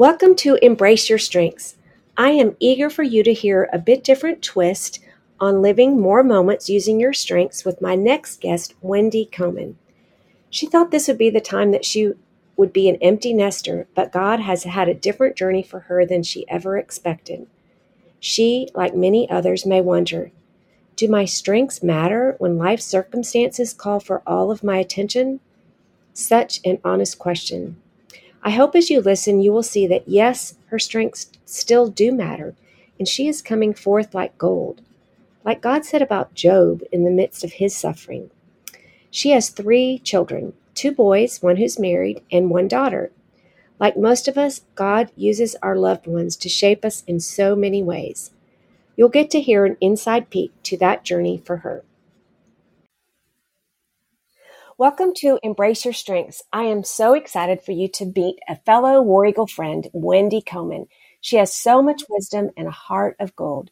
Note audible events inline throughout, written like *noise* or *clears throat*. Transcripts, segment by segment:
Welcome to Embrace Your Strengths. I am eager for you to hear a bit different twist on living more moments using your strengths with my next guest, Wendy Coman. She thought this would be the time that she would be an empty nester, but God has had a different journey for her than she ever expected. She, like many others, may wonder Do my strengths matter when life circumstances call for all of my attention? Such an honest question. I hope as you listen, you will see that yes, her strengths still do matter, and she is coming forth like gold. Like God said about Job in the midst of his suffering. She has three children two boys, one who's married, and one daughter. Like most of us, God uses our loved ones to shape us in so many ways. You'll get to hear an inside peek to that journey for her. Welcome to Embrace Your Strengths. I am so excited for you to meet a fellow War Eagle friend, Wendy Coman. She has so much wisdom and a heart of gold.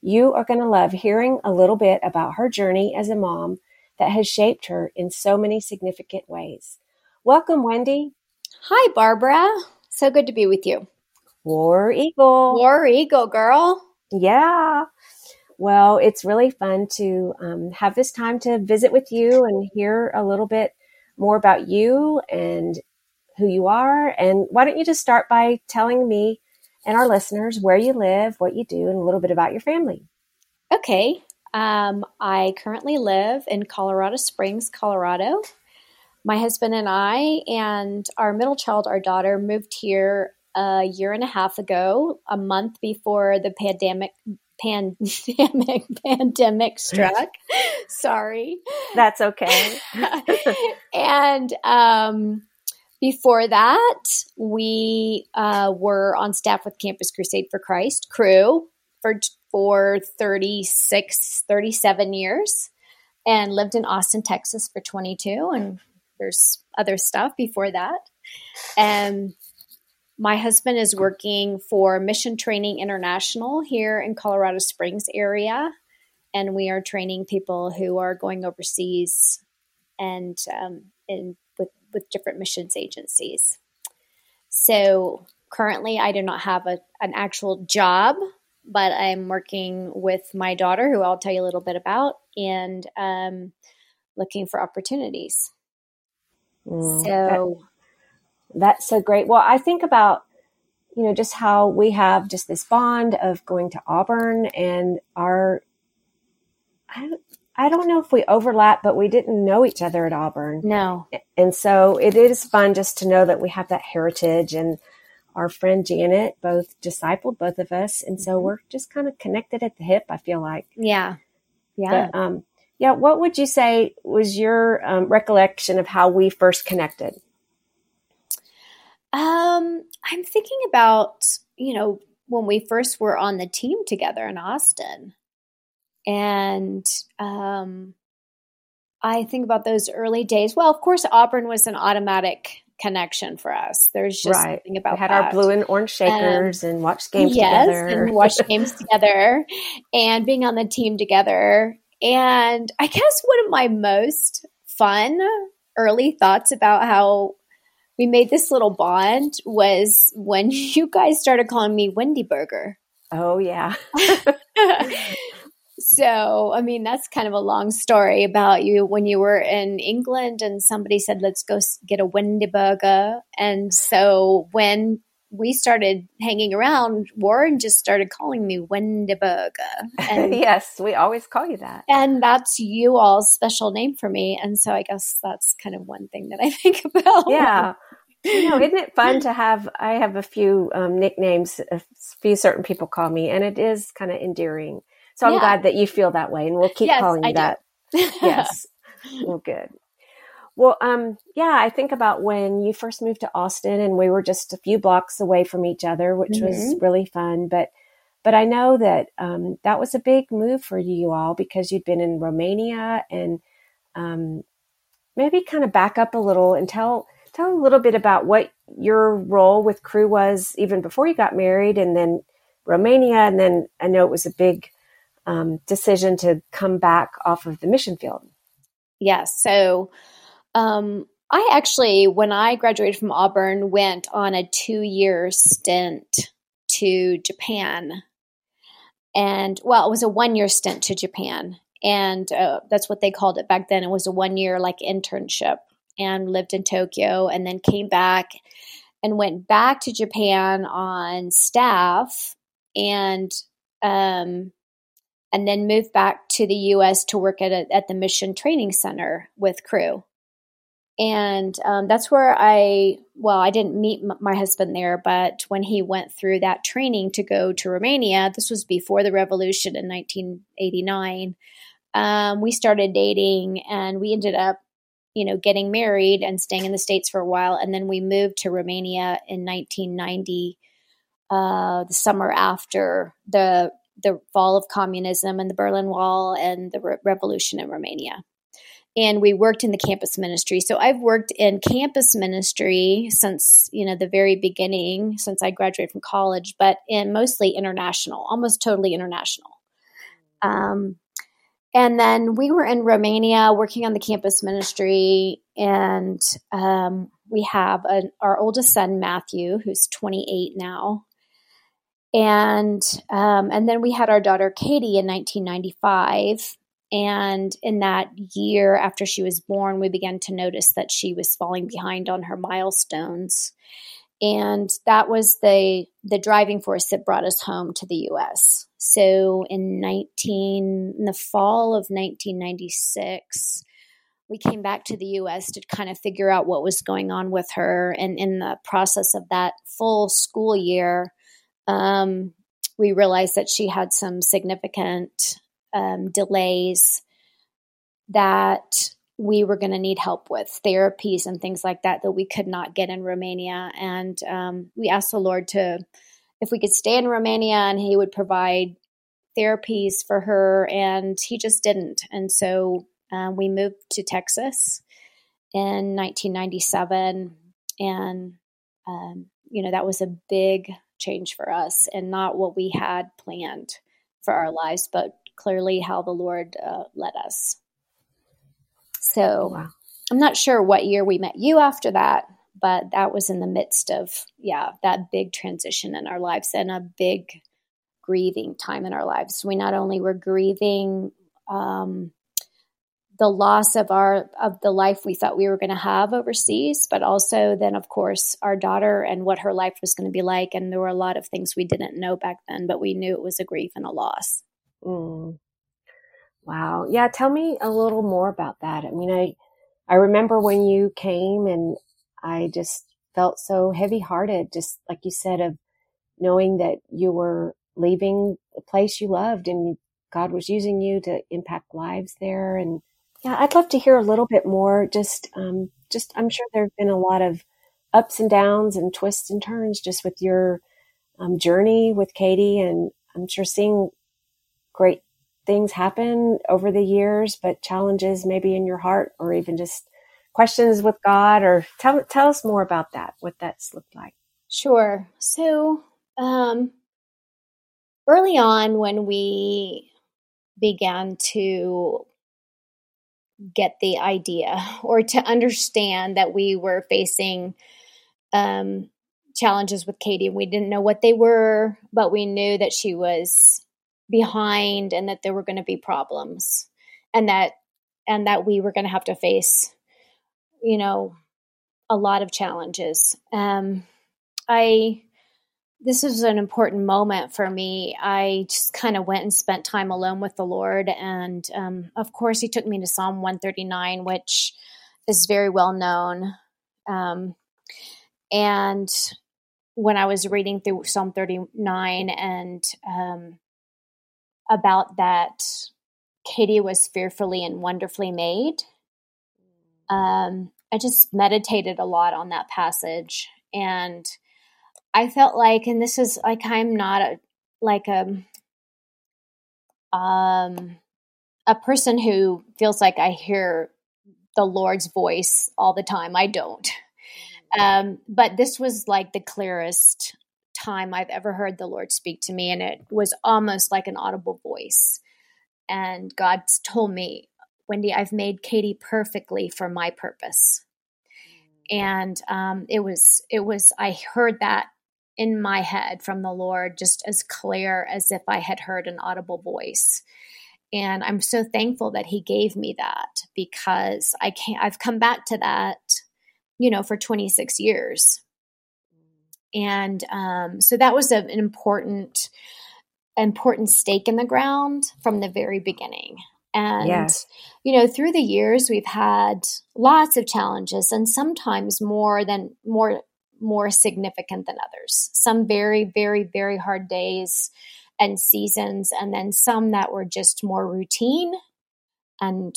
You are going to love hearing a little bit about her journey as a mom that has shaped her in so many significant ways. Welcome, Wendy. Hi, Barbara. So good to be with you. War Eagle. War Eagle, girl. Yeah. Well, it's really fun to um, have this time to visit with you and hear a little bit more about you and who you are. And why don't you just start by telling me and our listeners where you live, what you do, and a little bit about your family? Okay. Um, I currently live in Colorado Springs, Colorado. My husband and I and our middle child, our daughter, moved here a year and a half ago, a month before the pandemic *laughs* pandemic pandemic struck. Sorry. That's okay. *laughs* and um, before that, we uh, were on staff with Campus Crusade for Christ Cru for for 36 37 years and lived in Austin, Texas for 22 and there's other stuff before that. And my husband is working for Mission Training International here in Colorado Springs area, and we are training people who are going overseas and um, in, with with different missions agencies. So currently, I do not have a, an actual job, but I'm working with my daughter, who I'll tell you a little bit about, and um, looking for opportunities. Mm, so that's so great. Well, I think about, you know, just how we have just this bond of going to Auburn and our, I, I don't know if we overlap, but we didn't know each other at Auburn. No. And so it is fun just to know that we have that heritage and our friend Janet both discipled both of us. And so mm-hmm. we're just kind of connected at the hip, I feel like. Yeah. Yeah. But, um, yeah. What would you say was your um, recollection of how we first connected? Um, I'm thinking about, you know, when we first were on the team together in Austin. And um, I think about those early days. Well, of course, Auburn was an automatic connection for us. There's just right. something about we had that. our blue and orange shakers um, and watched games yes, together. and watched *laughs* games together and being on the team together. And I guess one of my most fun early thoughts about how we made this little bond was when *laughs* you guys started calling me Wendy Burger. Oh yeah. *laughs* so, I mean, that's kind of a long story about you when you were in England and somebody said, let's go get a Wendy Burger. And so when we started hanging around, Warren just started calling me Wendyburger. *laughs* And yes, we always call you that. And that's you all's special name for me. And so I guess that's kind of one thing that I think about. Yeah. You know, isn't it fun to have? I have a few um, nicknames, a few certain people call me, and it is kind of endearing. So I'm yeah. glad that you feel that way, and we'll keep yes, calling you that. yes. *laughs* Well, good. Well, um, yeah, I think about when you first moved to Austin and we were just a few blocks away from each other, which mm-hmm. was really fun. But, but I know that um, that was a big move for you all because you'd been in Romania and um, maybe kind of back up a little and tell tell a little bit about what your role with Cru was even before you got married, and then Romania, and then I know it was a big um, decision to come back off of the mission field. Yes, so um, I actually, when I graduated from Auburn, went on a two year stint to Japan. And well, it was a one year stint to Japan. And uh, that's what they called it back then. It was a one year like internship and lived in Tokyo and then came back and went back to Japan on staff and um, and then moved back to the US to work at a, at the Mission Training Center with Cru. and um, that's where I, well, I didn't meet m- my husband there, but when he went through that training to go to Romania, this was before the revolution in 1989. Um, we started dating and we ended up, you know, getting married and staying in the States for a while. And then we moved to Romania in 1990, uh, the summer after the the fall of communism and the Berlin Wall and the re- revolution in Romania and we worked in the campus ministry. So I've worked in campus ministry since, you know, the very beginning, since I graduated from college, but in mostly international, almost totally international. Um, and then we were in Romania working on the campus ministry, and um, we have a, our oldest son Matthew, who's 28 now, and um, and then we had our daughter Katie in 1995, and in that year after she was born, we began to notice that she was falling behind on her milestones. And that was the the driving force that brought us home to the US. So in 19 in the fall of 1996, we came back to the US to kind of figure out what was going on with her. And in the process of that full school year, um, we realized that she had some significant um, delays that we were going to need help with therapies and things like that that we could not get in Romania. And um, we asked the Lord to, if we could stay in Romania and He would provide therapies for her, and He just didn't. And so uh, we moved to Texas in 1997. And, um, you know, that was a big change for us and not what we had planned for our lives, but clearly how the Lord uh, led us. So wow. I'm not sure what year we met you after that, but that was in the midst of, yeah, that big transition in our lives and a big grieving time in our lives. We not only were grieving um, the loss of our of the life we thought we were going to have overseas, but also then, of course, our daughter and what her life was going to be like. And there were a lot of things we didn't know back then, but we knew it was a grief and a loss. Mm. Wow. Yeah. Tell me a little more about that. I mean, I, I remember when you came and I just felt so heavy hearted, just like you said, of knowing that you were leaving a place you loved and God was using you to impact lives there. And yeah, I'd love to hear a little bit more. Just, um, just, I'm sure there have been a lot of ups and downs and twists and turns just with your um, journey with Katie. And I'm sure seeing great things happen over the years, but challenges maybe in your heart or even just questions with God or tell tell us more about that, what that's looked like. Sure. So, um, early on when we began to get the idea or to understand that we were facing um, challenges with Katie. We didn't know what they were, but we knew that she was behind and that there were going to be problems and that and that we were going to have to face you know a lot of challenges um i this was an important moment for me i just kind of went and spent time alone with the lord and um, of course he took me to psalm 139 which is very well known um, and when i was reading through psalm 39 and um, about that Katie was fearfully and wonderfully made. um, I just meditated a lot on that passage. And I felt like, and this is like, I'm not a, like a, um, a person who feels like I hear the Lord's voice all the time. I don't. Mm-hmm. Um, but this was like the clearest time I've ever heard the Lord speak to me, and it was almost like an audible voice. And God told me, Wendy, I've made Katie perfectly for my purpose. And um, it was, it was, I heard that in my head from the Lord just as clear as if I had heard an audible voice. And I'm so thankful that he gave me that because I can't, I've come back to that, you know, for 26 years. And um, so that was a, an important, important stake in the ground from the very beginning. And, you know, through the years, we've had lots of challenges and sometimes more than more, more significant than others. Some very, very, very hard days and seasons, and then some that were just more routine and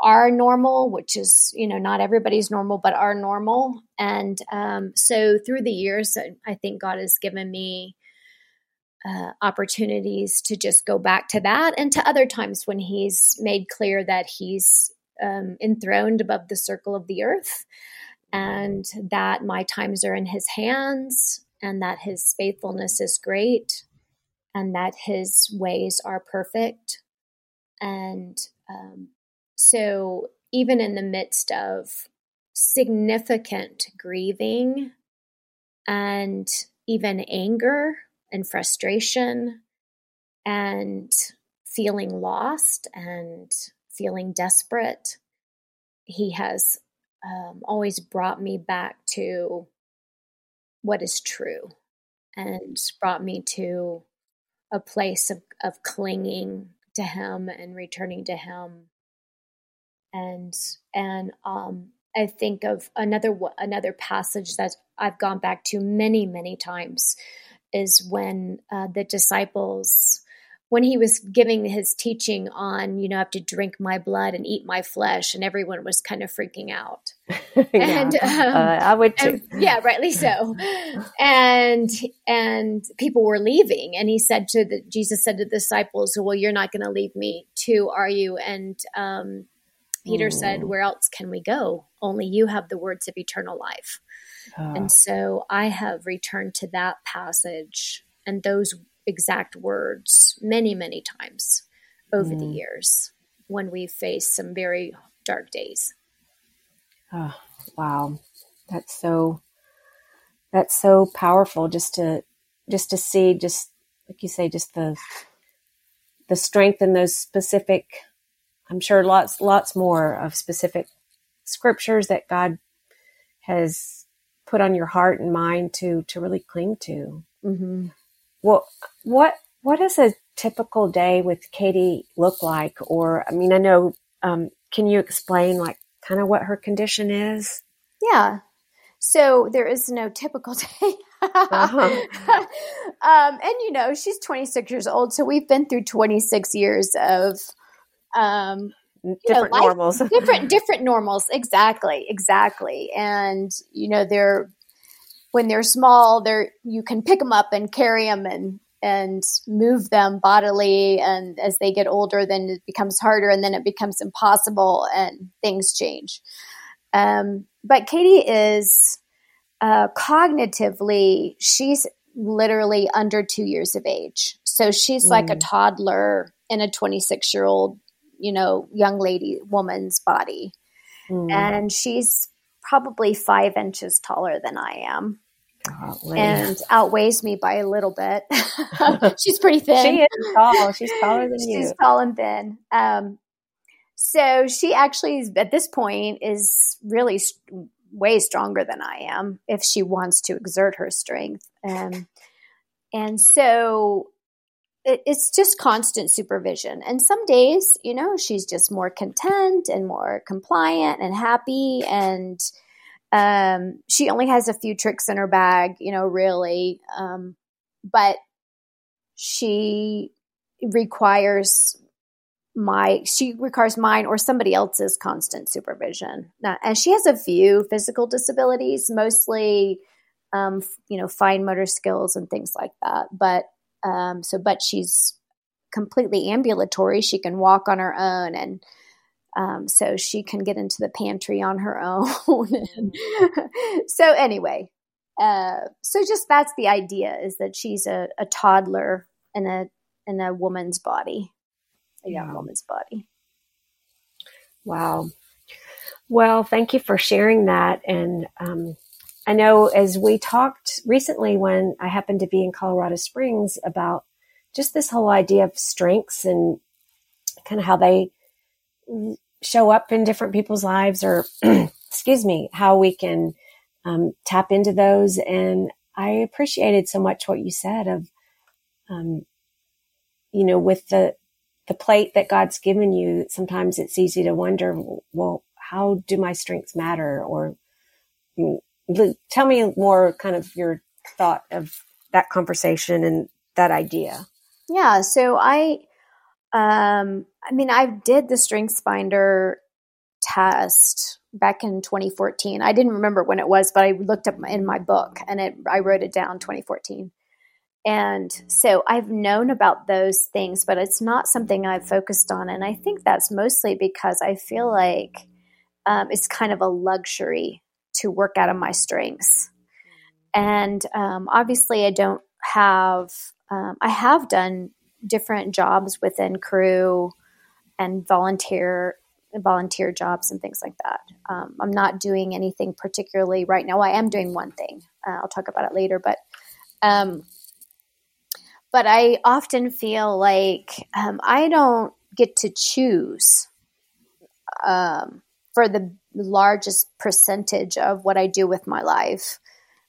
are normal, which is, you know, not everybody's normal, but are normal. And um, so through the years, I think God has given me uh, opportunities to just go back to that and to other times when He's made clear that He's um, enthroned above the circle of the earth and that my times are in His hands and that His faithfulness is great and that His ways are perfect. And um, so, even in the midst of significant grieving and even anger and frustration and feeling lost and feeling desperate, he has um, always brought me back to what is true and brought me to a place of, of clinging to him and returning to him. And and um, I think of another another passage that I've gone back to many many times is when uh, the disciples when he was giving his teaching on you know I have to drink my blood and eat my flesh and everyone was kind of freaking out. *laughs* Yeah, and um, uh, I would too. and, yeah rightly so. And and people were leaving and he said to the Jesus said to the disciples well you're not going to leave me too are you? And um, Peter said, Where else can we go? Only you have the words of eternal life. Ah. And so I have returned to that passage and those exact words many, many times over mm. the years when we face some very dark days. Oh, wow. That's so that's so powerful just to just to see just like you say just the the strength in those specific I'm sure lots, lots more of specific scriptures that God has put on your heart and mind to, to really cling to. Mm-hmm. Well, what, what does a typical day with Katie look like? Or, I mean, I know, um, can you explain like kind of what her condition is? Yeah. So there is no typical *laughs* day. uh-huh. um, and you know, she's 26 years old. So we've been through 26 years of um, different know, life, normals. *laughs* different different normals. Exactly exactly. And you know they're when they're small they're you can pick them up and carry them and and move them bodily. And as they get older then it becomes harder and then it becomes impossible and things change. Um, but katie is uh, cognitively she's literally under two years of age. So she's mm. like a mm. toddler in a 26 year old you know, young lady woman's body. Mm. And she's probably five inches taller than I am. Golly. And outweighs me by a little bit. *laughs* *laughs* she's pretty thin. She is tall. She's taller than *laughs* she's you. She's tall and thin. Um, so she actually, at this point, is really st- way stronger than I am if she wants to exert her strength. Um, and so it's just constant supervision. And some days, you know, she's just more content and more compliant and happy. And um, she only has a few tricks in her bag, you know, really. Um, but she requires my she requires mine or somebody else's constant supervision. Now, and she has a few physical disabilities, mostly um, you know fine motor skills and things like that. But um, so, but she's completely ambulatory. She can walk on her own and. Um, so she can get into the pantry on her *laughs* own. *laughs* so anyway, uh, so just that's the idea is that she's a, a toddler in a in a woman's body a young woman's body. Wow. Well, thank you for sharing that. And um, I know as we talked recently when I happened to be in Colorado Springs about just this whole idea of strengths and kind of how they show up in different people's lives or, *clears throat* excuse me, how we can um, tap into those. And I appreciated so much what you said of, um, you know, with the, the plate that God's given you, sometimes it's easy to wonder, well, how do my strengths matter? Or mm, tell me more kind of your thought of that conversation and that idea. Yeah. So I, um, I mean, I did the strengths finder test back in 2014. I didn't remember when it was, but I looked up in my book and it, I wrote it down 2014. And so I've known about those things, but it's not something I've focused on. And I think that's mostly because I feel like um, it's kind of a luxury to work out of my strengths. And um, obviously, I don't have, um, I have done different jobs within Cru and volunteer volunteer jobs and things like that. Um, I'm not doing anything particularly right now. I am doing one thing. Uh, I'll talk about it later, but um, but I often feel like um, I don't get to choose um, for the largest percentage of what I do with my life,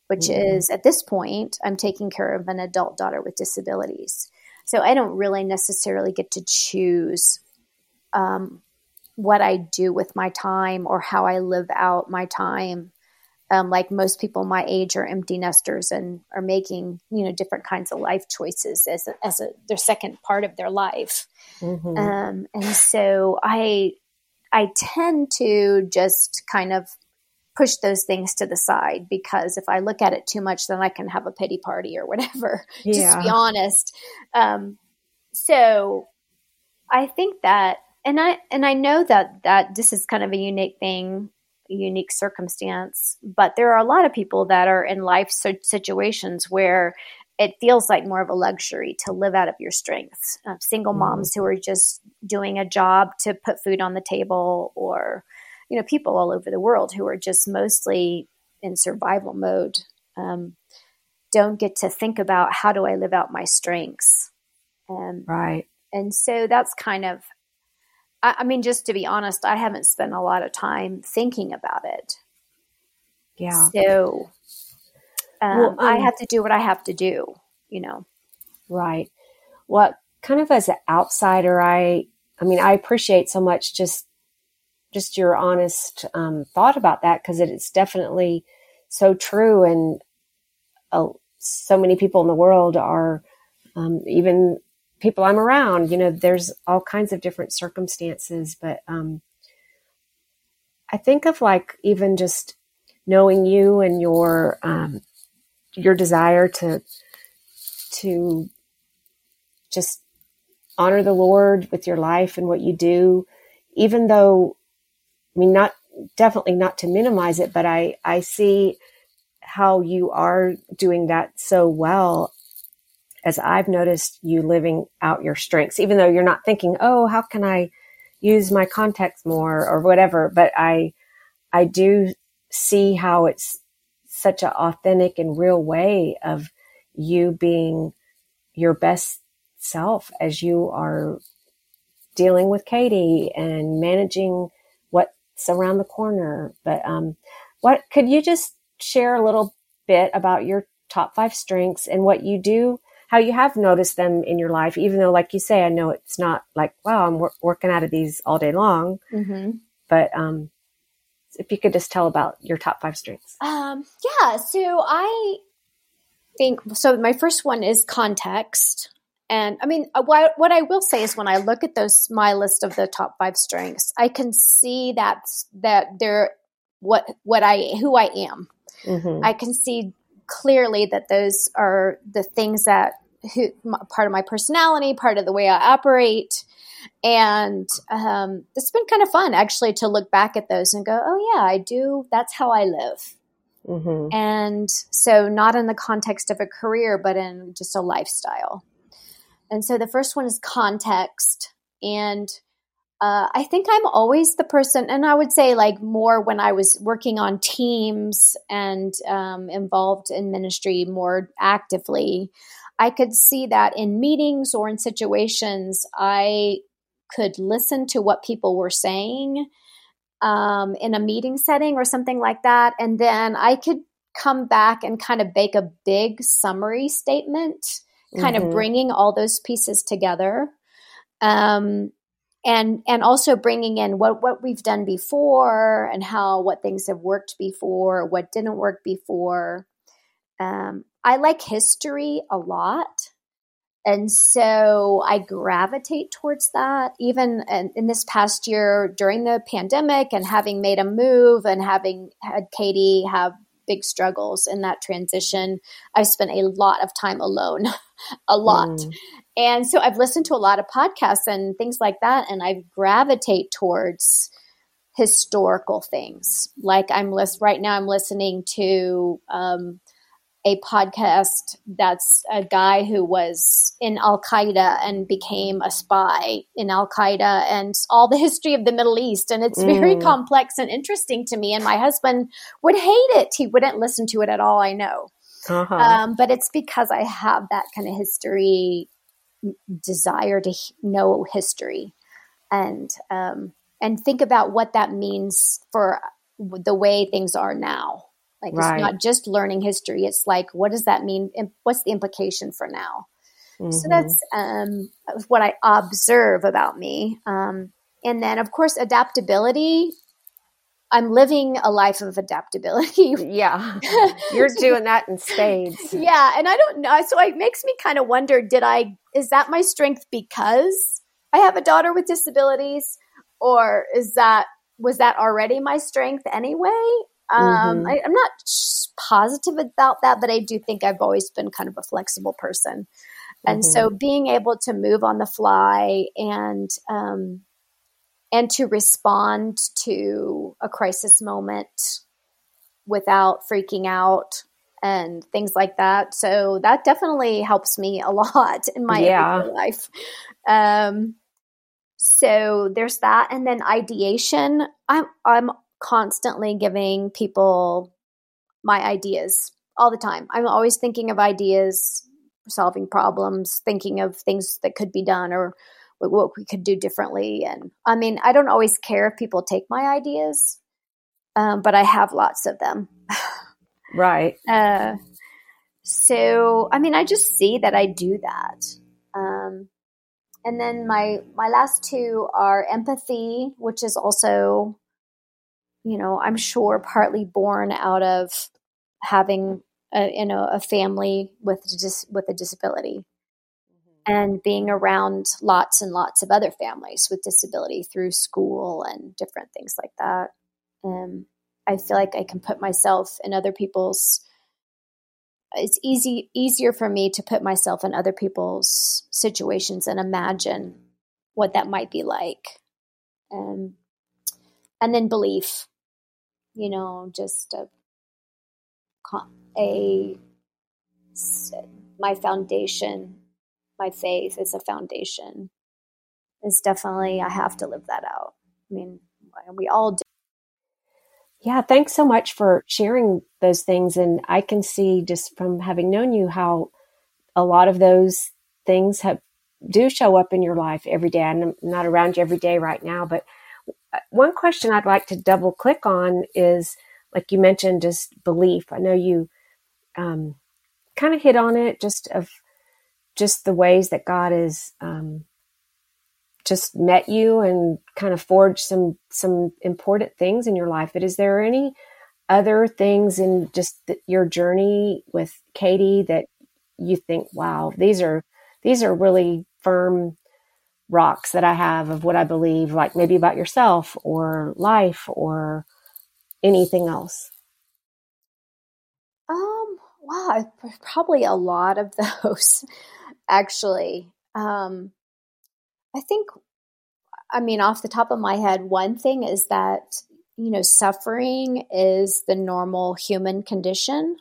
which mm-hmm. is at this point, I'm taking care of an adult daughter with disabilities. So I don't really necessarily get to choose um, what I do with my time or how I live out my time um, like most people my age are empty nesters and are making you know different kinds of life choices as a, as a their second part of their life mm-hmm. um, and so i i tend to just kind of push those things to the side because if i look at it too much then i can have a pity party or whatever yeah. *laughs* just to be honest um, so i think that and i and i know that that this is kind of a unique thing a unique circumstance. But there are a lot of people that are in life situations where it feels like more of a luxury to live out of your strengths. Uh, single mm-hmm. moms who are just doing a job to put food on the table, or you know, people all over the world who are just mostly in survival mode. Um, don't get to think about how do I live out my strengths. Um, right. And so that's kind of I, I mean, just to be honest, I haven't spent a lot of time thinking about it. Yeah. So um, well, um, I have to do what I have to do, you know. Right. Well, kind of as an outsider, I, I mean, I appreciate so much just, just your honest um, thought about that because it is definitely so true, and uh, so many people in the world are um, even people I'm around. You know, there's all kinds of different circumstances, but um, I think of like even just knowing you and your um, your desire to to just honor the Lord with your life and what you do, even though I mean not definitely not to minimize it, but I I see how you are doing that so well as I've noticed you living out your strengths, even though you're not thinking, oh, how can I use my context more or whatever. But I, I do see how it's such an authentic and real way of you being your best self as you are dealing with Katie and managing what's around the corner. But um, what could you just share a little bit about your top five strengths and what you do how you have noticed them in your life, even though, like you say, I know it's not like, wow, I'm wor- working out of these all day long. Mm-hmm. But um, if you could just tell about your top five strengths. Um, yeah. So I think, so my first one is context. And I mean, uh, what, what I will say is when I look at those, my list of the top five strengths, I can see that, that they're what, what I, who I am. Mm-hmm. I can see clearly that those are the things that who, part of my personality, part of the way I operate. And um, it's been kind of fun actually to look back at those and go, oh, yeah, I do. That's how I live. Mm-hmm. And so, not in the context of a career, but in just a lifestyle. And so, the first one is context. And uh, I think I'm always the person, and I would say like more when I was working on teams and um, involved in ministry more actively. I could see that in meetings or in situations, I could listen to what people were saying um, in a meeting setting or something like that. And then I could come back and kind of bake a big summary statement, kind mm-hmm. of bringing all those pieces together. Um, and and also bringing in what what we've done before and how what things have worked before, what didn't work before. Um, I like history a lot. And so I gravitate towards that. Even in, in, this past year during the pandemic and having made a move and having had Katie have big struggles in that transition, I've spent a lot of time alone, *laughs* a lot. Mm. And so I've listened to a lot of podcasts and things like that, and I gravitate towards historical things. Like I'm list right now, I'm listening to um, a podcast that's a guy who was in Al Qaeda and became a spy in Al Qaeda and all the *laughs* history of the Middle East. And it's very mm. complex and interesting to me. And my husband would hate it. He wouldn't listen to it at all, I know. Uh-huh. Um, but it's because I have that kind of history desire to know history and um, and think about what that means for the way things are now like right. it's not just learning history. It's like, what does that mean? What's the implication for now? Mm-hmm. So that's um, what I observe about me. Um, and then, of course, adaptability. I'm living a life of adaptability. *laughs* yeah. You're doing that in spades. yeah. And I don't know. So it makes me kind of wonder did I, is that my strength because I have a daughter with disabilities? Or is that, was that already my strength anyway? Um, mm-hmm. I, am not positive about that, but I do think I've always been kind of a flexible person. And mm-hmm. so being able to move on the fly and, um, and to respond to a crisis moment without freaking out and things like that. So that definitely helps me a *laughs* lot in my yeah. life. Um, so there's that, and then ideation. I'm I'm constantly giving people my ideas all the time. I'm always thinking of ideas, solving problems, thinking of things that could be done or what we could do differently. And I mean, I don't always care if people take my ideas, um, but I have lots of them. right. *laughs* Uh, so, I mean, I just see that I do that. Um, and then my my last two are empathy, which is also you know, I'm sure partly born out of having a, you know a family with dis- with a disability mm-hmm. and being around lots and lots of other families with disability through school and different things like that. Um, I feel like I can put myself in other people's. It's easy easier for me to put myself in other people's situations and imagine what that might be like. Um, and then belief you know, just a, a my foundation, my faith is a foundation. Is definitely I have to live that out. I mean, we all do. Yeah, thanks so much for sharing those things. And I can see just from having known you how a lot of those things have do show up in your life every day. I'm not around you every day right now, but one question I'd like to double click on is, like you mentioned, just belief. I know you um, kind of hit on it, just of just the ways that God has um, just met you and kind of forged some some important things in your life. But is there any other things in just the, your journey with Katie that you think, wow, these are these are really firm rocks that I have of what I believe, like maybe about yourself or life or anything else? Um, wow, probably a lot of *laughs* those, actually. Um, I think, I mean, off the top of my head, one thing is that, you know, suffering is the normal human condition.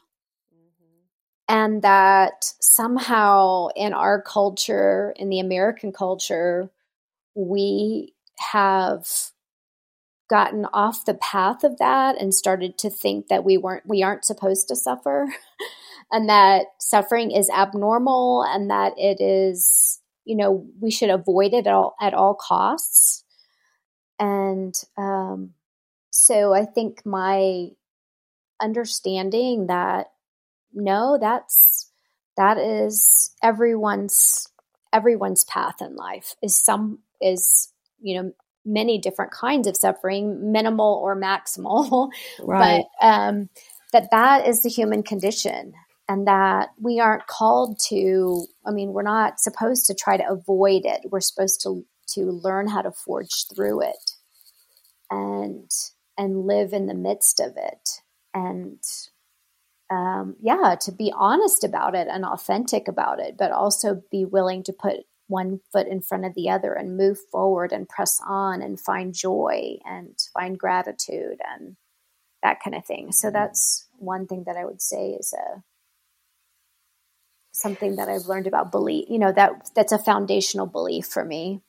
And that somehow in our culture, in the American culture, we have gotten off the path of that and started to think that we weren't we aren't supposed to suffer *laughs* and that suffering is abnormal and that it is you know we should avoid it at all at all costs. And um, so i think my understanding that no that's that is everyone's everyone's path in life is some is you know many different kinds of suffering minimal or maximal. *laughs* Right. but um, that that is the human condition and that we aren't called to i mean we're not supposed to try to avoid it. We're supposed to to learn how to forge through it and and live in the midst of it. And um, yeah to be honest about it and authentic about it but also be willing to put one foot in front of the other and move forward and press on and find joy and find gratitude and that kind of thing so that's one thing that i would say is a something that I've learned about belief. You know, that that's a foundational belief for me.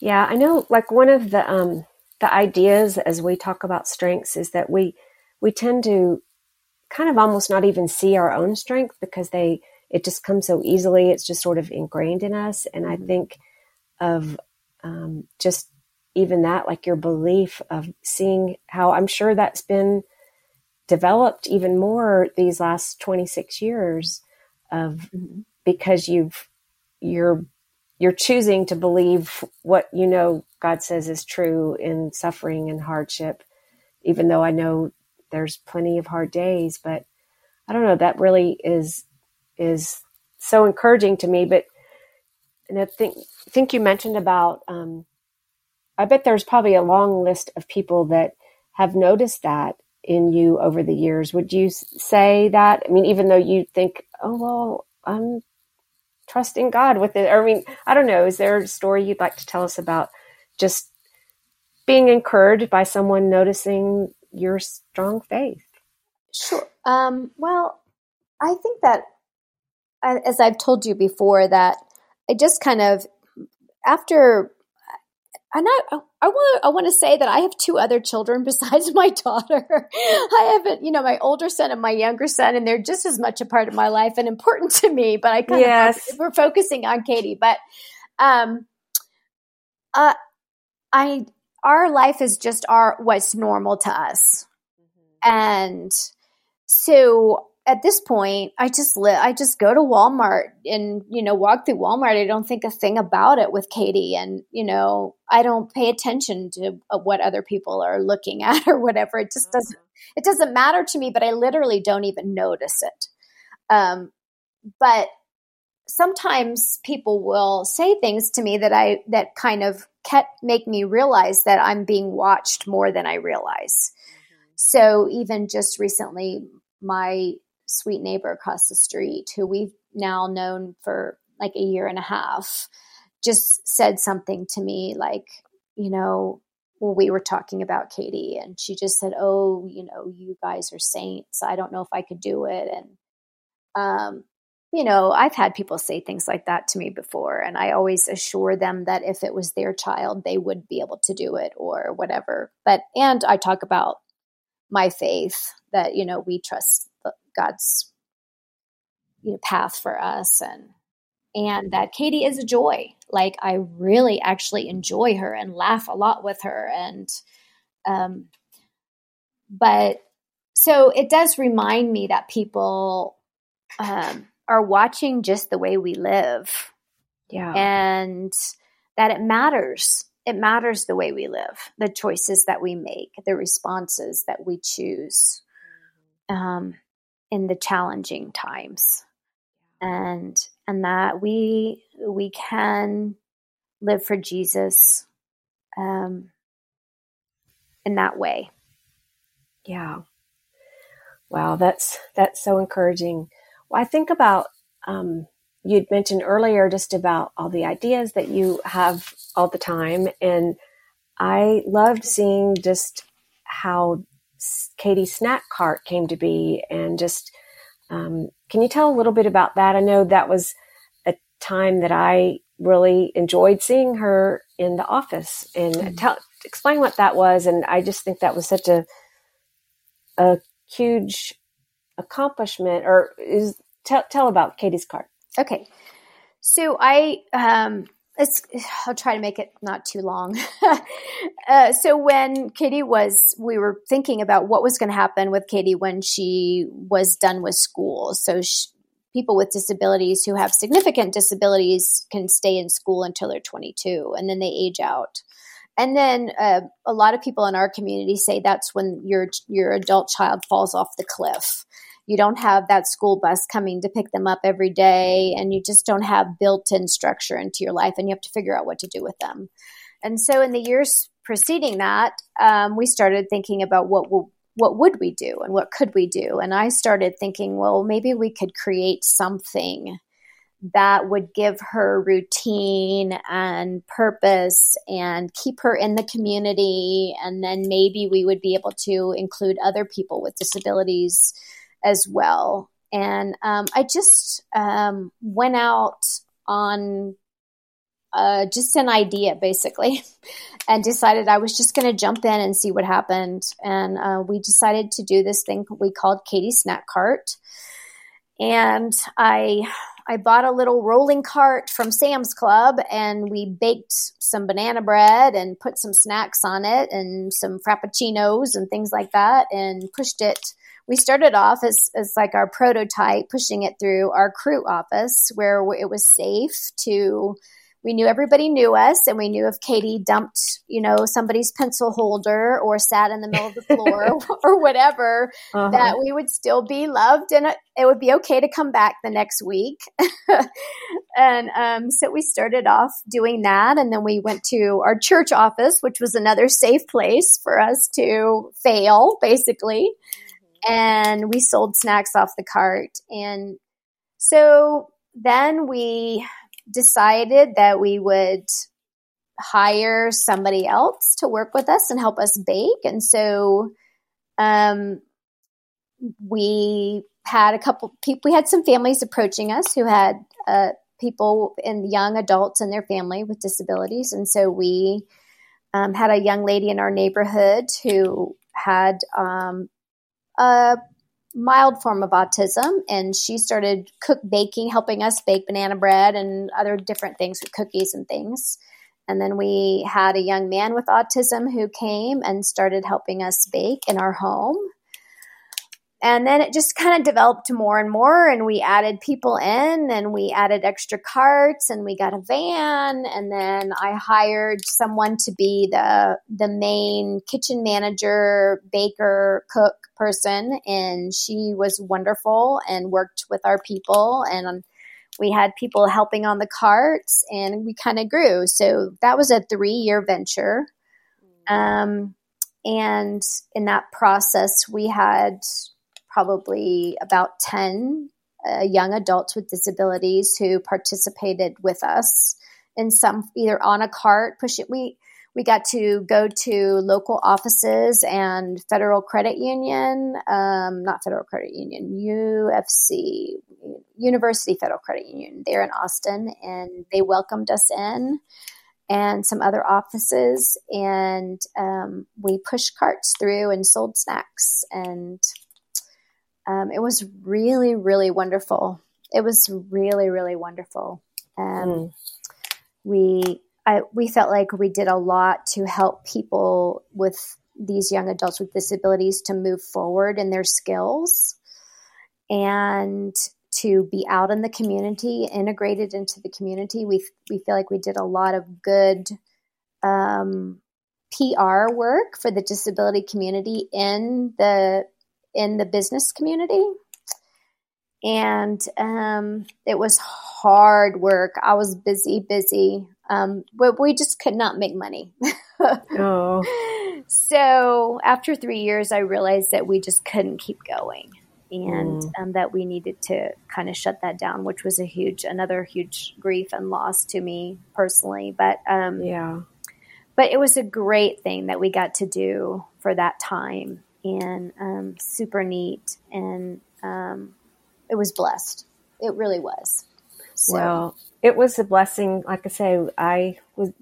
Yeah, I know like one of the um the ideas as we talk about strengths is that we we tend to kind of almost not even see our own strength because they it just comes so easily. It's just sort of ingrained in us. And I mm-hmm. think of um, just even that, like your belief of seeing how I'm sure that's been developed even more these last 26 years of mm-hmm. because you've you're you're choosing to believe what you know God says is true in suffering and hardship, even though I know there's plenty of hard days. But I don't know. That really is is so encouraging to me. But and I think think you mentioned about. Um, I bet there's probably a long list of people that have noticed that in you over the years. Would you say that? I mean, even though you think, oh, well, I'm trusting God with it. I mean, I don't know. Is there a story you'd like to tell us about just being encouraged by someone noticing your strong faith? Sure. Um, well, I think that, as I've told you before, that I just kind of, after and I, I want I want to say that I have two other children *laughs* besides my daughter. I have, you know, my older son and my younger son, and they're just as much a part of my life and important to me. But I kind yes. of we're focusing on Katie. But um, uh, I our life is just our what's normal to us, mm-hmm. and so at this point, I just li- I just go to Walmart and you know walk through Walmart. I don't think a thing about it with Katie, and you know I don't pay attention to uh, what other people are looking *laughs* at or whatever. It just doesn't mm-hmm. it doesn't matter to me. But I literally don't even notice it. Um, but sometimes people will say things to me that I that kind of kept make me realize that I'm being watched more than I realize. Mm-hmm. So even just recently, my sweet neighbor across the street who we've now known for like a year and a half just said something to me like, you know, well, we were talking about Katie and she just said, Oh, you know, you guys are saints. I don't know if I could do it. And, um, you know, I've had people say things like that to me before, and I always assure them that if it was their child, they would be able to do it or whatever. But, and I talk about my faith that, you know, we trust God's you know, path for us and and that Katie is a joy. Like I really actually enjoy her and laugh a lot with her and um but so it does remind me that people um are watching just the way we live. Yeah. And that it matters. It matters the way we live, the choices that we make, the responses that we choose. Um, in the challenging times. and and that we we can live for Jesus um, in that way. Yeah. Wow, that's that's so encouraging. Well, I think about um, you'd mentioned earlier just about all the ideas that you have all the time, and I loved seeing just how Katie's snack cart came to be, and just um, can you tell a little bit about that? I know that was a time that I really enjoyed seeing her in the office, and mm-hmm. tell explain what that was. And I just think that was such a a huge accomplishment. Or is tell tell about Katie's cart. Okay, so I um, it's, I'll try to make it not too long. *laughs* uh, so when Katie was, we were thinking about what was going to happen with Katie when she was done with school. So she, people with disabilities who have significant disabilities can stay in school until they're 22 and then they age out. And then uh, a lot of people in our community say that's when your your adult child falls off the cliff. You don't have that school bus coming to pick them up every day and you just don't have built-in structure into your life and you have to figure out what to do with them. And so in the years preceding that um, we started thinking about what will what would we do and what could we do? And i started thinking well maybe we could create something that would give her routine and purpose and keep her in the community and then maybe we would be able to include other people with disabilities as well. And um, I just um, went out on uh, just an idea, basically, *laughs* and decided I was just going to jump in and see what happened. And uh, we decided to do this thing we called Katie Snack Cart. And I I bought a little rolling cart from Sam's Club and we baked some banana bread and put some snacks on it and some frappuccinos and things like that and pushed it. We started off as, as like our prototype, pushing it through our Cru office where it was safe to, we knew everybody knew us and we knew if Katie dumped, you know, somebody's pencil holder or sat in the middle of the floor *laughs* *laughs* or whatever, uh-huh. that we would still be loved and it would be okay to come back the next week. *laughs* and um, so we started off doing that. And then we went to our church office, which was another safe place for us to fail, basically and we sold snacks off the cart. And so then we decided that we would hire somebody else to work with us and help us bake. And so um, we had a couple people, we had some families approaching us who had uh, people and young adults in their family with disabilities. And so we um, had a young lady in our neighborhood who had um, a mild form of autism and she started cook baking helping us bake banana bread and other different things with cookies and things. And then we had a young man with autism who came and started helping us bake in our home and then it just kind of developed more and more and we added people in and we added extra carts and we got a van and then i hired someone to be the the main kitchen manager baker cook person and she was wonderful and worked with our people and we had people helping on the carts and we kind of grew. So that was a three year venture um, and in that process we had probably about 10 uh, young adults with disabilities who participated with us in some either on a cart push it we we got to go to local offices and federal credit union um, not federal credit union ufc university federal credit union there in austin and they welcomed us in and some other offices and um, we pushed carts through and sold snacks and um, it was really, really wonderful. It was really, really wonderful. Um, mm. We I, we felt like we did a lot to help people with these young adults with disabilities to move forward in their skills and to be out in the community, integrated into the community. We we feel like we did a lot of good um, PR work for the disability community in the in the business community. and um, it was hard work. I was busy, busy, um, but we just could not make money. *laughs* oh. So after three years, I realized that we just couldn't keep going and mm. um, that we needed to kind of shut that down, which was a huge, another huge grief and loss to me personally. But um, yeah, but it was a great thing that we got to do for that time and um, super neat and um, it was blessed. It really was. So. Well, it was a blessing. Like I say, I would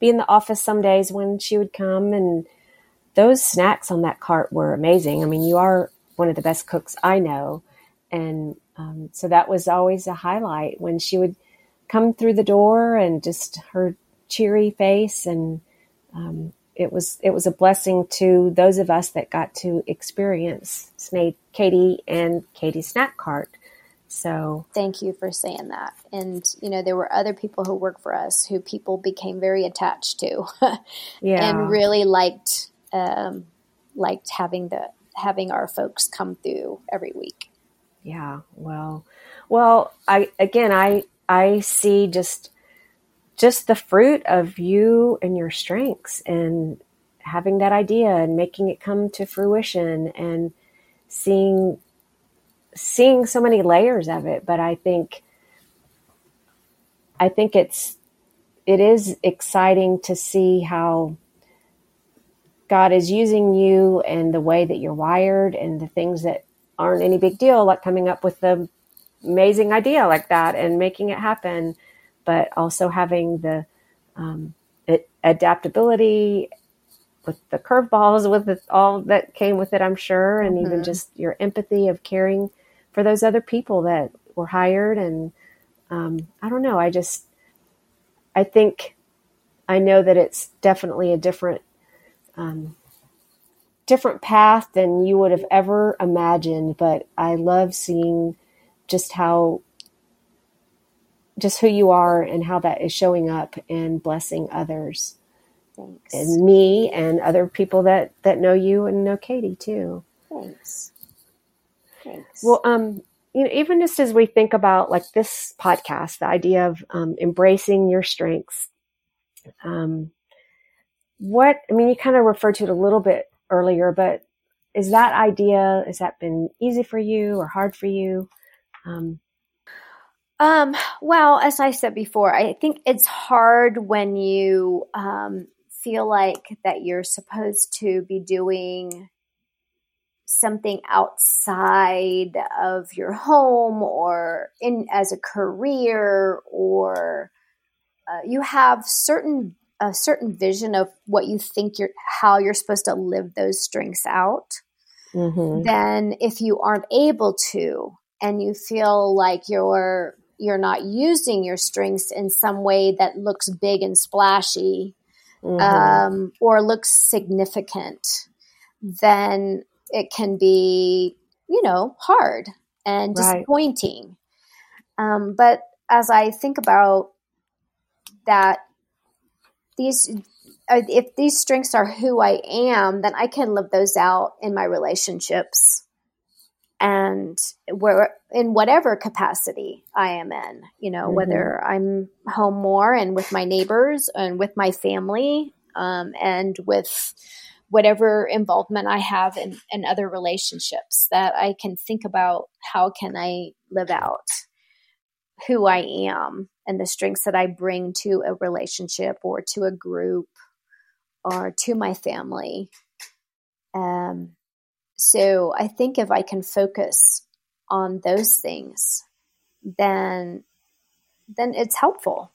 be in the office some days when she would come, and those snacks on that cart were amazing. I mean, you are one of the best cooks I know, and um, so that was always a highlight when she would come through the door and just her cheery face and um, it was it was a blessing to those of us that got to experience Snake, Katie and Katie's snack cart. So thank you for saying that. And you know, there were other people who worked for us who people became very attached to, *laughs* yeah, and really liked um, liked having the having our folks come through every week. Yeah, well, well, I again, I I see just just the fruit of you and your strengths and having that idea and making it come to fruition and seeing seeing so many layers of it. But i think i think it's it is exciting to see how god is using you and the way that you're wired and the things that aren't any big deal like coming up with the amazing idea like that and making it happen but also having the um, it, adaptability with the curveballs, with it, all that came with it, I'm sure, and mm-hmm. even just your empathy of caring for those other people that were hired. And um, I don't know, I just, I think, I know that it's definitely a different, um, different path than you would have ever imagined. But I love seeing just how just who you are and how that is showing up and blessing others. Thanks. And me and other people that that know you and know Katie too. Thanks. Thanks. Well, um, you know, even just as we think about like this podcast, the idea of um, embracing your strengths, um, what I mean, you kind of referred to it a little bit earlier, but is that idea has that been easy for you or hard for you? Um, um, well, as I said before, I think it's hard when you um, feel like that you're supposed to be doing something outside of your home or in as a career or uh, you have certain a certain vision of what you think you're how you're supposed to live those strengths out mm-hmm. then if you aren't able to and you feel like you're you're not using your strengths in some way that looks big and splashy mm-hmm. um, or looks significant, then it can be, you know, hard and disappointing. Right. Um, but as I think about that, these uh, if these strengths are who I am, then I can live those out in my relationships and where in whatever capacity I am in, you know, mm-hmm. whether I'm home more and with my neighbors and with my family, um, and with whatever involvement I have in, in other relationships, that I can think about how can I live out who I am and the strengths that I bring to a relationship or to a group or to my family. Um, so I think if I can focus on those things, then then it's helpful.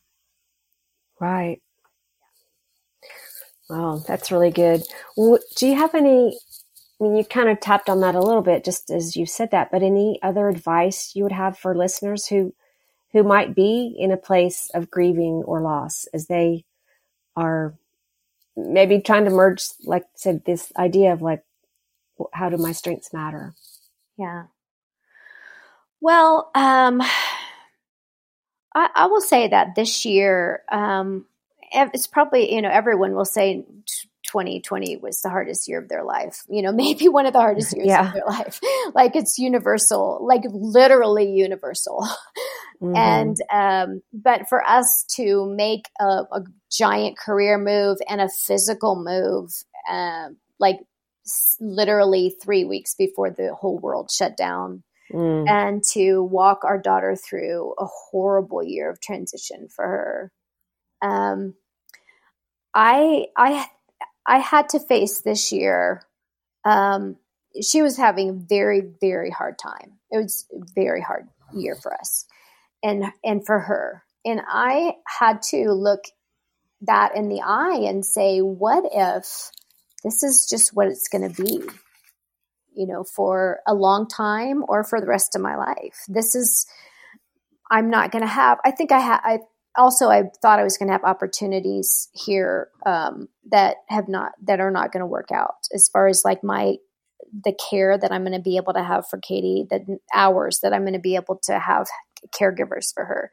Right. Wow, that's really good. Do you have any? I mean, you kind of tapped on that a little bit just as you said that, but any other advice you would have for listeners who who might be in a place of grieving or loss as they are maybe trying to merge, like said, this idea of like how do my strengths matter? Yeah. Well, um, I, I, will say that this year, um, it's probably, you know, everyone will say 2020 was the hardest year of their life. You know, *laughs* maybe one of the hardest *laughs* years Yeah. of their life. Like it's universal, like literally universal. *laughs* Mhm. And um, but for us to make a, a giant career move and a physical move, um, like literally three weeks before the whole world shut down, Mm. and to walk our daughter through a horrible year of transition for her. Um, I I I had to face this year. Um, she was having a very very hard time. It was a very hard year for us, and and for her. And I had to look that in the eye and say, what if this is just what it's going to be? you know, for a long time or for the rest of my life. This is, I'm not going to have, I think I had, I also, I thought I was going to have opportunities here um, that have not, that are not going to work out as far as like my, the care that I'm going to be able to have for Katie, the hours that I'm going to be able to have caregivers for her.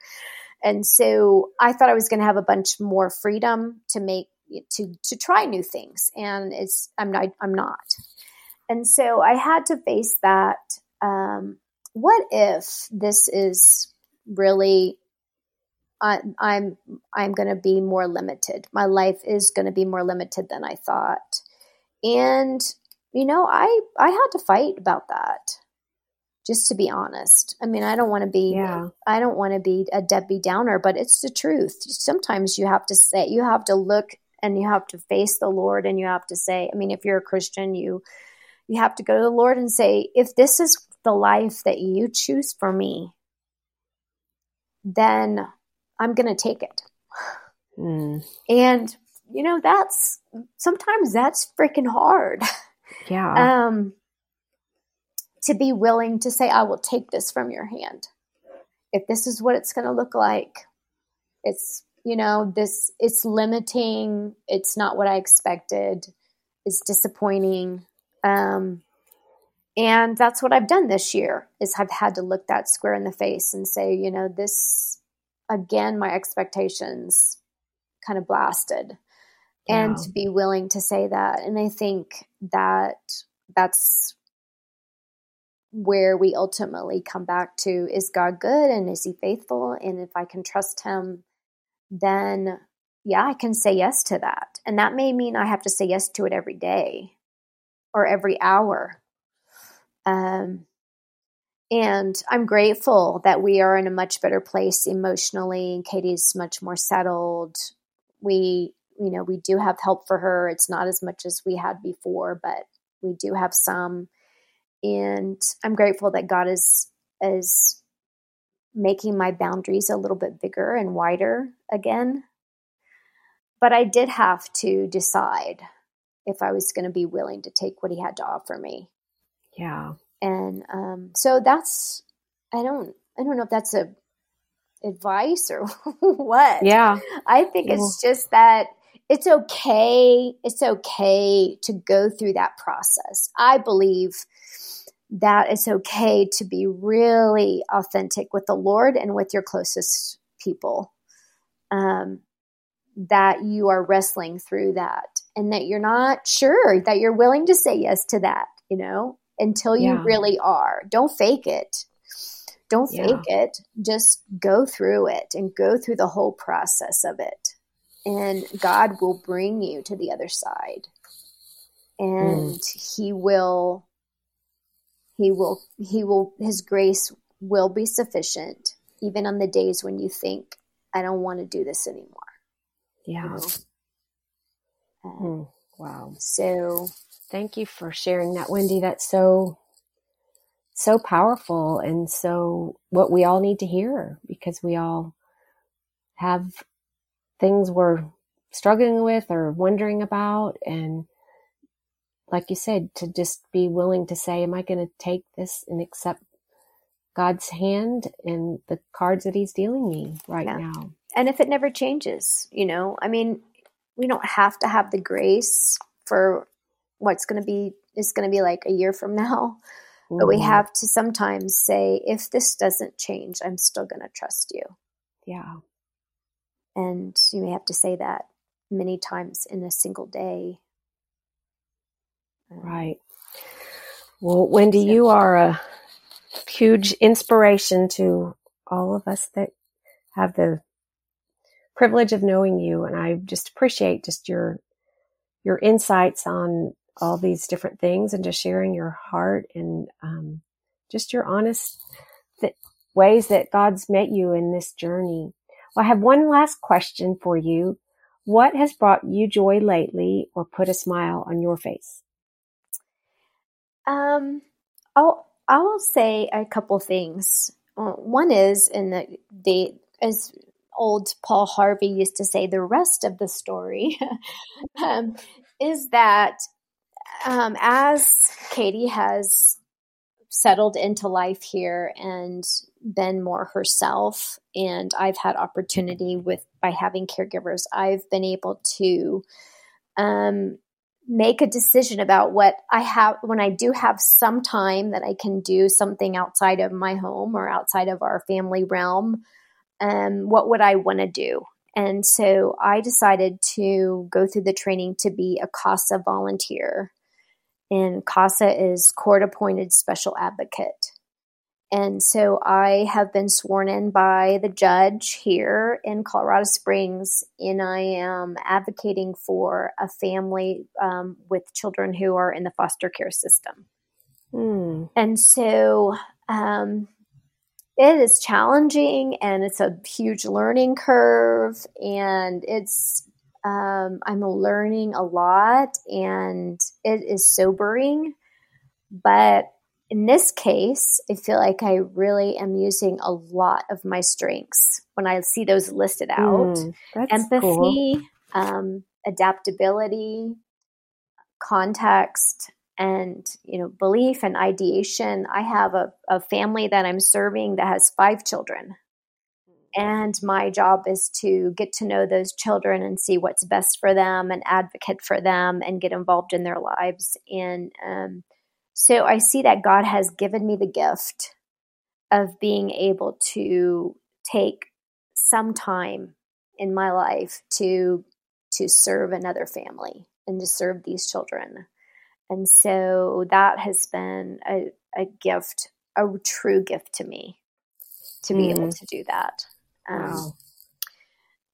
And so I thought I was going to have a bunch more freedom to make, to, to try new things. And it's, I'm not, I'm not. And so I had to face that. Um, what if this is really I, I'm I'm going to be more limited. My life is going to be more limited than I thought, and you know, I I had to fight about that. Just to be honest, I mean, I don't want to be Yeah. I don't want to be a Debbie Downer, but it's the truth. Sometimes you have to say you have to look and you have to face the Lord, and you have to say. I mean, if you're a Christian, you you have to go to the Lord and say, if this is the life that you choose for me, then I'm going to take it. Mm. And, you know, that's sometimes that's freaking hard. Yeah. Um, to be willing to say, I will take this from your hand. If this is what it's going to look like, it's, you know, this, it's limiting. It's not what I expected. It's disappointing. Um, and that's what I've done this year is I've had to look that square in the face and say, you know, this again, my expectations kind of blasted. And Yeah. to be willing to say that. And I think that that's where we ultimately come back to is God good and is he faithful? And if I can trust him, then yeah, I can say yes to that. And that may mean I have to say yes to it every day or every hour. Um, and I'm grateful that we are in a much better place emotionally. Katie's much more settled. We, you know, we do have help for her. It's not as much as we had before, but we do have some. And I'm grateful that God is is making my boundaries a little bit bigger and wider again. But I did have to decide if I was going to be willing to take what he had to offer me yeah. and um, so that's i don't i don't know if that's a advice or *laughs* what Yeah. i think it's just that it's okay it's okay to go through that process i believe that it's okay to be really authentic with the lord and with your closest people um, that you are wrestling through that and that you're not sure that you're willing to say yes to that you know until you Yeah. really are. Don't fake it. Don't Yeah. fake it. Just go through it and go through the whole process of it. And god will bring you to the other side. And he will he will he will his grace will be sufficient even on the days when you think i don't want to do this anymore you Yeah. know? Uh, Mm. Wow. so Thank you for sharing that, Wendy. That's so, so powerful and so what we all need to hear because we all have things we're struggling with or wondering about. And like you said, to just be willing to say, am I going to take this and accept God's hand and the cards that he's dealing me right Yeah. now? and if it never changes you know i mean we don't have to have the grace for what's going to be is going to be like a year from *laughs* now but we Mhm. have to sometimes say if this doesn't change i'm still going to trust you Yeah. and you may have to say that many times in a single day Right. Well, Wendy, you are a huge inspiration to all of us that have the privilege of knowing you. And I just appreciate just your, your insights on all these different things and just sharing your heart and, um, just your honest th- ways that God's met you in this journey. Well, I have one last question for you. What has brought you joy lately or put a smile on your face? Um, I'll I'll say a couple things. Uh, one is in the the as old Paul Harvey used to say, the rest of the story *laughs* um, is that um, as Katie has settled into life here and been more herself, and I've had opportunity with by having caregivers, I've been able to um, make a decision about what I have when I do have some time that I can do something outside of my home or outside of our family realm. Um, what would I want to do? And so I decided to go through the training to be a CASA volunteer. And CASA is court appointed special advocate. And so I have been sworn in by the judge here in Colorado Springs, and I am advocating for a family um, with children who are in the foster care system. Mm. And so um, it is challenging and it's a huge learning curve, and it's um, I'm learning a lot, and it is sobering, but in this case, I feel like I really am using a lot of my strengths when I see those listed out mm, empathy, cool. um, adaptability, context, and you know belief and ideation. I have a, a family that I'm serving that has five children. And my job is to get to know those children and see what's best for them and advocate for them and get involved in their lives. And um, so I see that God has given me the gift of being able to take some time in my life to to serve another family and to serve these children. And so that has been a, a gift, a true gift to me to be mm. able to do that. Um, wow.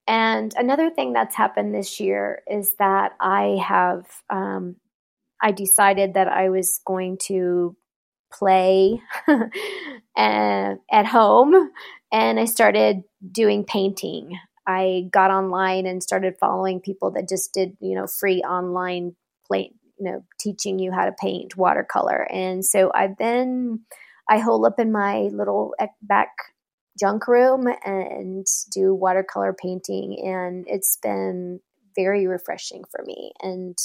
And another thing that's happened this year is that I have um, I decided that I was going to play *laughs* at home and I started doing painting. I got online and started following people that just did, you know, free online play, you know, teaching you how to paint watercolor. And so I've been, I hole up in my little back junk room and do watercolor painting. And it's been very refreshing for me. And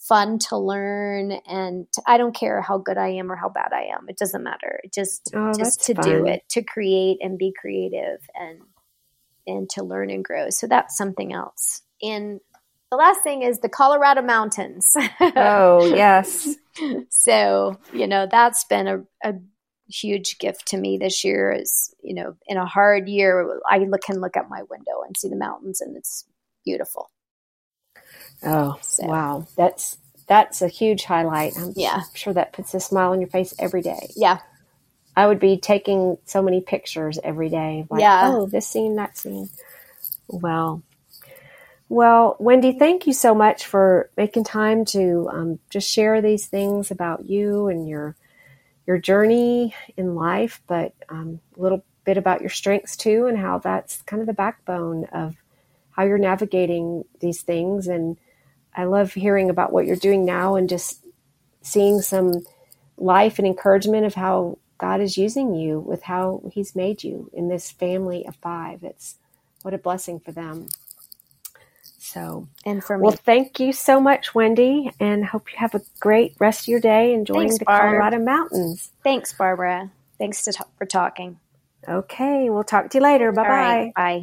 fun to learn and I don't care how good I am or how bad I am. It doesn't matter. Just oh, just to fun. do it, to create and be creative and and to learn and grow. So that's something else. And the last thing is the Colorado mountains. oh, *laughs* yes. so, you know, that's been a, a huge gift to me this year is, you know, in a hard year, I look, can look out my window and see the mountains and it's beautiful. Oh, so. wow. That's that's a huge highlight. I'm yeah. sure that puts a smile on your face every day. Yeah. I would be taking so many pictures every day. Like, yeah. oh, this scene, that scene. Well, well, Wendy, thank you so much for making time to um, just share these things about you and your your journey in life, but um, a little bit about your strengths too, and how that's kind of the backbone of how you're navigating these things and I love hearing about what you're doing now and just seeing some life and encouragement of how God is using you with how He's made you in this family of five. It's what a blessing for them. So, and for me. Well, thank you so much, Wendy, and hope you have a great rest of your day enjoying Thanks, the Barb. Colorado mountains. Thanks, Barbara. Thanks to for talking. Okay, we'll talk to you later. Bye bye. Right, bye.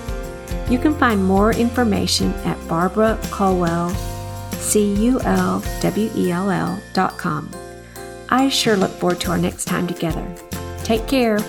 You can find more information at Barbara Culwell, C U L W E L L dot com. I sure look forward to our next time together. Take care.